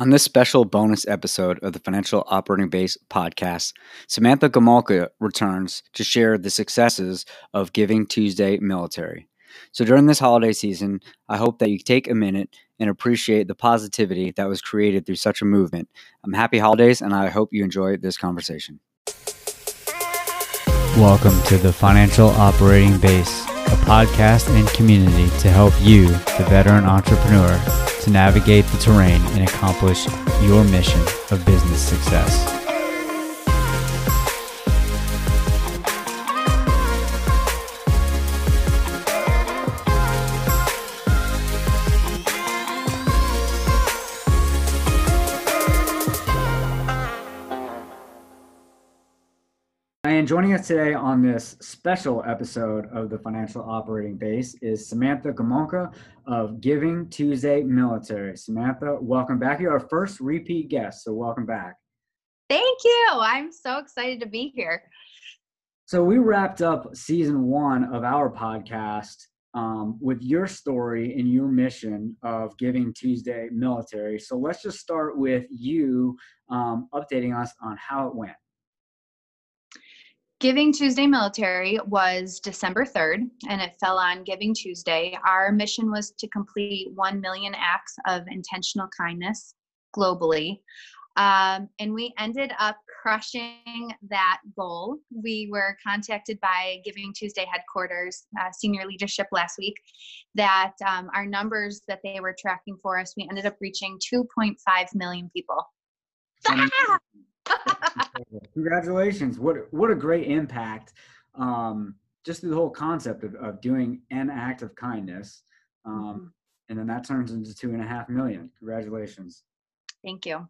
On this special bonus episode of the Financial Operating Base podcast, Samantha Gomolka returns to share the successes of Giving Tuesday Military. So during this holiday season, I hope that you take a minute and appreciate the positivity that was created through such a movement. I'm happy holidays and I hope you enjoy this conversation. Welcome to the Financial Operating Base, a podcast and community to help you, the veteran entrepreneur, to navigate the terrain and accomplish your mission of business success. And joining us today on this special episode of the Financial Operating Base is Samantha Gomolka of Giving Tuesday Military. Samantha, welcome back. You're our first repeat guest, so welcome back. Thank you. I'm so excited to be here. So, we wrapped up season one of our podcast um, with your story and your mission of Giving Tuesday Military. So, let's just start with you um, updating us on how it went. Giving Tuesday Military was December 3rd, and it fell on Giving Tuesday. Our mission was to complete 1 million acts of intentional kindness globally. Um, and we ended up crushing that goal. We were contacted by Giving Tuesday headquarters, uh, senior leadership last week, that um, our numbers that they were tracking for us, we ended up reaching 2.5 million people. Congratulations! What what a great impact! Um, just through the whole concept of, of doing an act of kindness, um, mm-hmm. and then that turns into two and a half million. Congratulations! Thank you.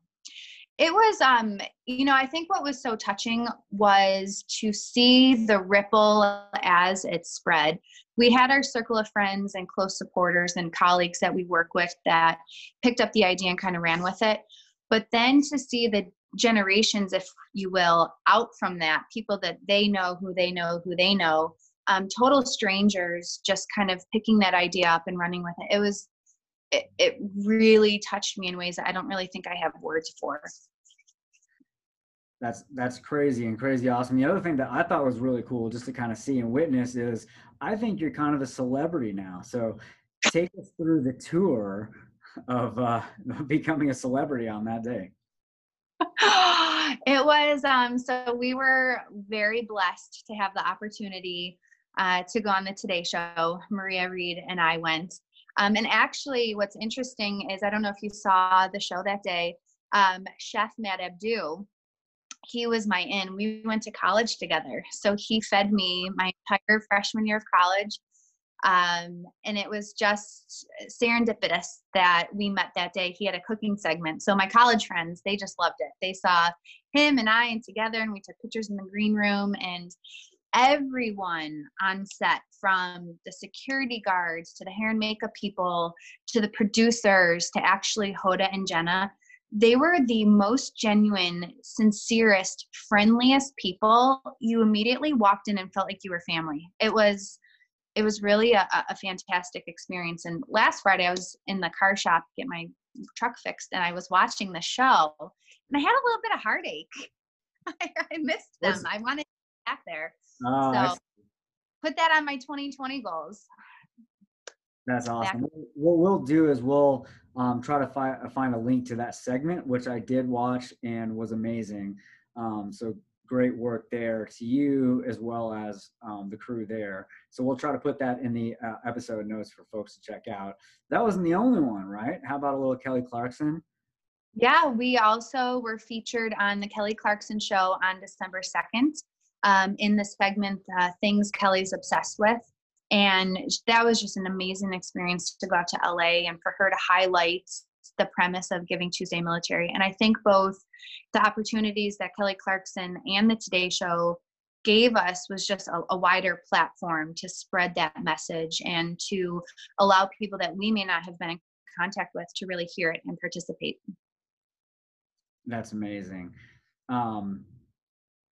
It was, um, you know, I think what was so touching was to see the ripple as it spread. We had our circle of friends and close supporters and colleagues that we work with that picked up the idea and kind of ran with it. But then to see the generations, if you will, out from that, people that they know who they know who they know, um, total strangers just kind of picking that idea up and running with it. It was, it, it really touched me in ways that I don't really think I have words for. That's that's crazy and crazy awesome. The other thing that I thought was really cool, just to kind of see and witness, is I think you're kind of a celebrity now. So take us through the tour of uh, becoming a celebrity on that day. it was um, so we were very blessed to have the opportunity uh, to go on the Today Show. Maria Reed and I went. Um, and actually, what's interesting is I don't know if you saw the show that day. Um, Chef Matt Abdoo, he was my in. We went to college together, so he fed me my entire freshman year of college. Um, and it was just serendipitous that we met that day. He had a cooking segment. So my college friends, they just loved it. They saw him and I and together and we took pictures in the green room and everyone on set from the security guards to the hair and makeup people to the producers to actually Hoda and Jenna they were the most genuine, sincerest, friendliest people. You immediately walked in and felt like you were family. It was it was really a, a fantastic experience. And last Friday, I was in the car shop get my truck fixed, and I was watching the show, and I had a little bit of heartache. I, I missed them. What's, I wanted to get back there. Oh, so put that on my 2020 goals. That's awesome. Back. What we'll do is we'll um, try to fi- find a link to that segment, which I did watch and was amazing. Um, so great work there to you as well as um, the crew there. So we'll try to put that in the uh, episode notes for folks to check out. That wasn't the only one, right? How about a little Kelly Clarkson? Yeah, we also were featured on the Kelly Clarkson show on December 2nd um, in the segment uh, Things Kelly's Obsessed with. And that was just an amazing experience to go out to LA and for her to highlight the premise of Giving Tuesday Military. And I think both the opportunities that Kelly Clarkson and the Today Show gave us was just a, a, wider platform to spread that message and to allow people that we may not have been in contact with to really hear it and participate. That's amazing. Um,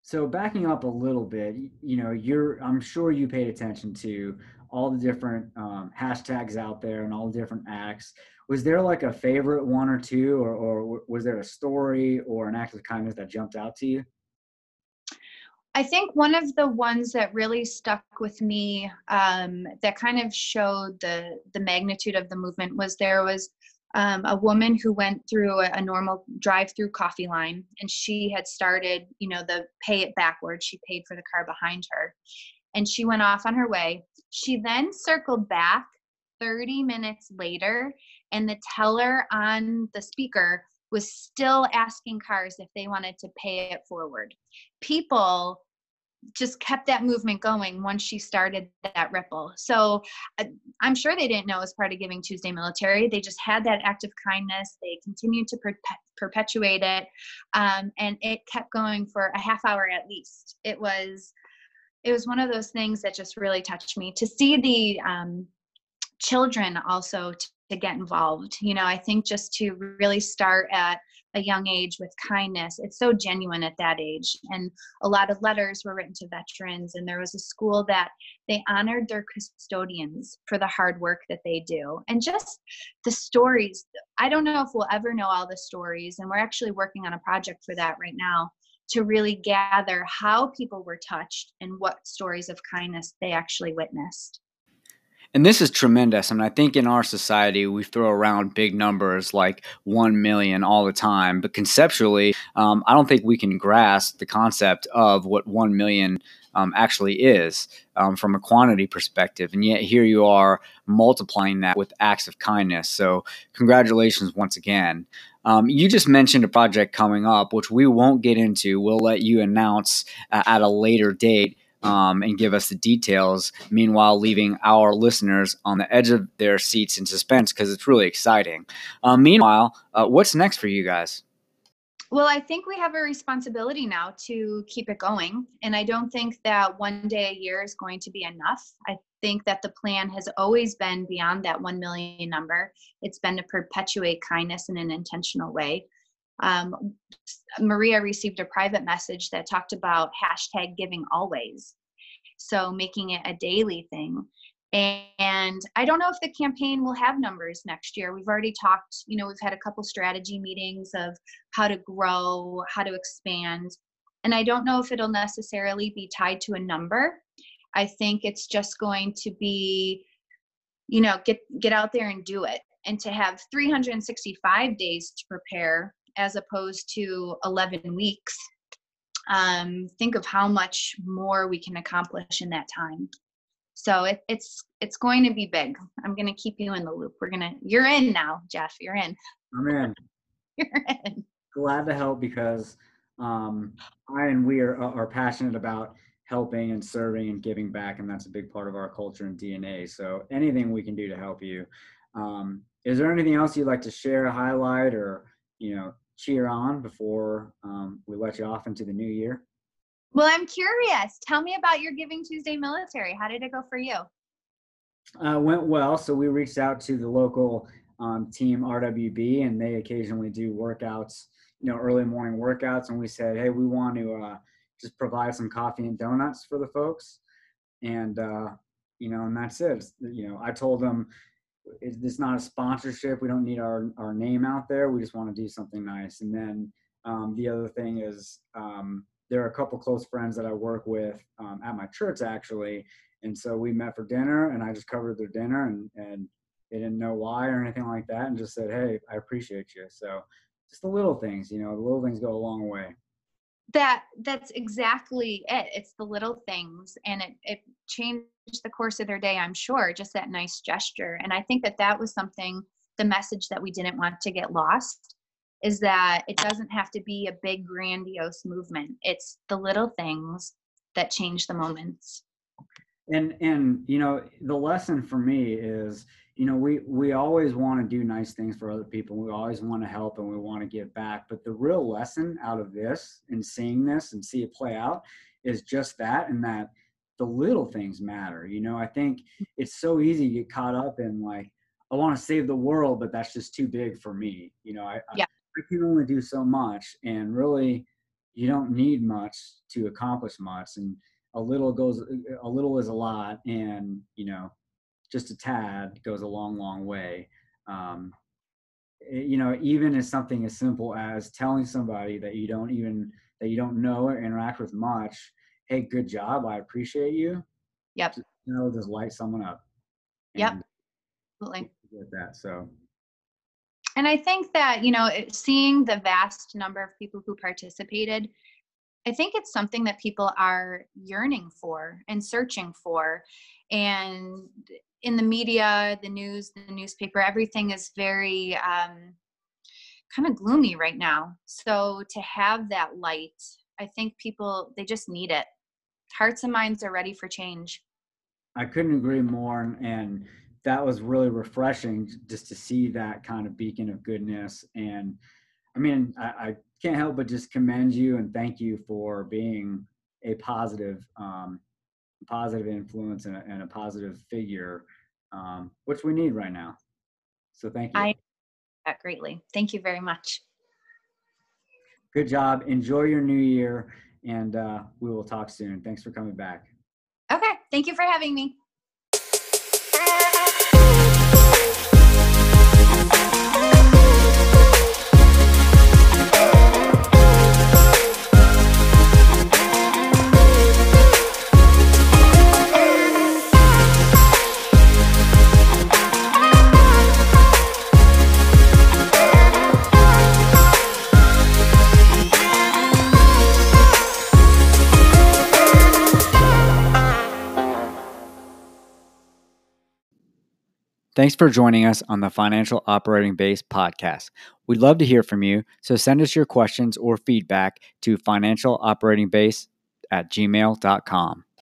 so backing up a little bit, you know, you're I'm sure you paid attention to all the different um, hashtags out there and all the different acts. Was there like a favorite one or two, or, or was there a story or an act of kindness that jumped out to you? I think one of the ones that really stuck with me um, that kind of showed the the magnitude of the movement was there was um, a woman who went through a, a normal drive-through coffee line, and she had started, you know, the pay it backwards. She paid for the car behind her, and she went off on her way. She then circled back 30 minutes later, and the teller on the speaker was still asking cars if they wanted to pay it forward. People just kept that movement going once she started that ripple. So uh, I'm sure they didn't know as part of Giving Tuesday Military. They just had that act of kindness. They continued to perpetuate it, um, and it kept going for a half hour at least. It was it was one of those things that just really touched me to see the um, children also to get involved. You know, I think just to really start at a young age with kindness. It's so genuine at that age. And a lot of letters were written to veterans, and there was a school that they honored their custodians for the hard work that they do. And just the stories. I don't know if we'll ever know all the stories, and we're actually working on a project for that right now to really gather how people were touched and what stories of kindness they actually witnessed. And this is tremendous. I mean, I think in our society, we throw around big numbers like 1 million all the time. But conceptually, um, I don't think we can grasp the concept of what 1 million um, actually is um, from a quantity perspective. And yet here you are multiplying that with acts of kindness. So, congratulations once again. Um, you just mentioned a project coming up, which we won't get into. We'll let you announce uh, at a later date um, and give us the details. Meanwhile, leaving our listeners on the edge of their seats in suspense because it's really exciting. Uh, meanwhile, uh, what's next for you guys? Well, I think we have a responsibility now to keep it going. And I don't think that one day a year is going to be enough. I think that the plan has always been beyond that 1 million number. It's been to perpetuate kindness in an intentional way um, Maria received a private message that talked about hashtag giving always. So making it a daily thing. And I don't know if the campaign will have numbers next year. We've already talked, you know, we've had a couple strategy meetings of how to grow, how to expand. And I don't know if it'll necessarily be tied to a number. I think it's just going to be, you know, get get out there and do it. And to have 365 days to prepare as opposed to 11 weeks um, think of how much more we can accomplish in that time. So it, it's it's going to be big. I'm going to keep you in the loop. We're going to you're in now jeff. You're in. I'm in. You're in. Glad to help because um, i and we are, are passionate about helping and serving and giving back and that's a big part of our culture and dna so anything we can do to help you um, is there anything else you'd like to share highlight or you know cheer on before um, we let you off into the new year? Well, I'm curious. Tell me about your Giving Tuesday military. How did it go for you? Uh, went well. So we reached out to the local um, team RWB, and they occasionally do workouts, you know, early morning workouts. And we said, hey, we want to uh, just provide some coffee and donuts for the folks, and uh, you know, and that's it. You know, I told them it's not a sponsorship. We don't need our, our name out there. We just want to do something nice. And then um, the other thing is um, there are a couple close friends that I work with um, at my church actually. And so we met for dinner and I just covered their dinner and, and they didn't know why or anything like that and just said, Hey, I appreciate you. So just the little things, you know, the little things go a long way that that's exactly it. It's the little things and it it changed the course of their day i'm sure just that nice gesture. And i think that that was something the message that we didn't want to get lost is that it doesn't have to be a big grandiose movement. It's the little things that change the moments. And and you know the lesson for me is you know we we always want to do nice things for other people we always want to help and we want to give back. But the real lesson out of this and seeing this and see it play out is just that and that the little things matter you know? I think it's so easy to get caught up in like i want to save the world but that's just too big for me you know? I yeah. I, I can only do so much and really you don't need much to accomplish much and a little goes a little is a lot and you know just a tad goes a long, long way. Um, you know, even as something as simple as telling somebody that you don't even that you don't know or interact with much, hey, good job, I appreciate you. Yep. Just, you know, just light someone up. Yep. Absolutely. With that, so and I think that, you know, seeing the vast number of people who participated, I think it's something that people are yearning for and searching for. And in the media, the news, the newspaper, everything is very um, kind of gloomy right now. So to have that light, I think people, they just need it. Hearts and minds are ready for change. I couldn't agree more. And that was really refreshing just to see that kind of beacon of goodness. And I mean, I, I can't help but just commend you and thank you for being a positive, um, positive influence and a, and a positive figure, um, which we need right now. So thank you. I that greatly. Thank you very much. Good job. Enjoy your new year, and uh, we will talk soon. Thanks for coming back. Okay. Thank you for having me. Thanks for joining us on the Financial Operating Base podcast. We'd love to hear from you, so send us your questions or feedback to financialoperatingbase at gmail.com.